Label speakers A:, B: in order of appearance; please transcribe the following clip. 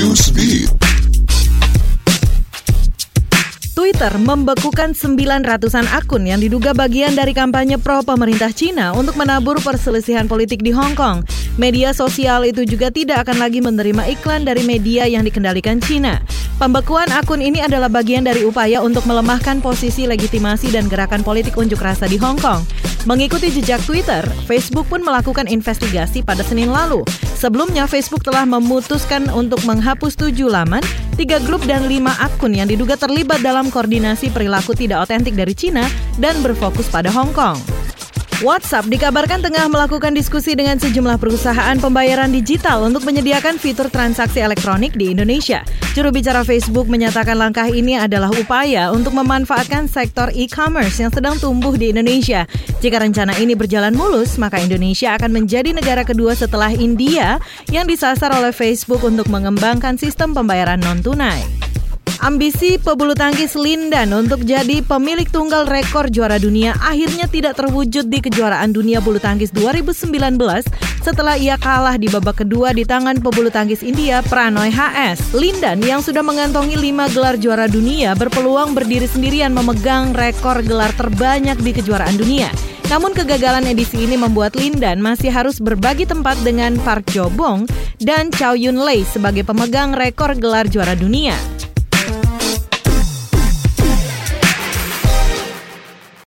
A: Newsbeat.
B: Twitter membekukan 900-an akun yang diduga bagian dari kampanye pro pemerintah Cina untuk menabur perselisihan politik di Hong Kong. Media sosial itu juga tidak akan lagi menerima iklan dari media yang dikendalikan Cina. Pembekuan akun ini adalah bagian dari upaya untuk melemahkan posisi legitimasi dan gerakan politik unjuk rasa di Hong Kong. Mengikuti jejak Twitter, Facebook pun melakukan investigasi pada Senin lalu. Sebelumnya, Facebook telah memutuskan untuk menghapus tujuh laman, tiga grup dan lima akun yang diduga terlibat dalam koordinasi perilaku tidak otentik dari Cina dan berfokus pada Hong Kong. WhatsApp dikabarkan tengah melakukan diskusi dengan sejumlah perusahaan pembayaran digital untuk menyediakan fitur transaksi elektronik di Indonesia. Juru bicara Facebook menyatakan langkah ini adalah upaya untuk memanfaatkan sektor e-commerce yang sedang tumbuh di Indonesia. Jika rencana ini berjalan mulus, maka Indonesia akan menjadi negara kedua setelah India yang disasar oleh Facebook untuk mengembangkan sistem pembayaran non-tunai. Ambisi pebulu tangkis Lindan untuk jadi pemilik tunggal rekor juara dunia akhirnya tidak terwujud di kejuaraan dunia bulu tangkis 2019 setelah ia kalah di babak kedua di tangan pebulu tangkis India Pranoy HS. Lindan yang sudah mengantongi 5 gelar juara dunia berpeluang berdiri sendirian memegang rekor gelar terbanyak di kejuaraan dunia. Namun kegagalan edisi ini membuat Lindan masih harus berbagi tempat dengan Park Jo Bong dan Chow Yun Lei sebagai pemegang rekor gelar juara dunia.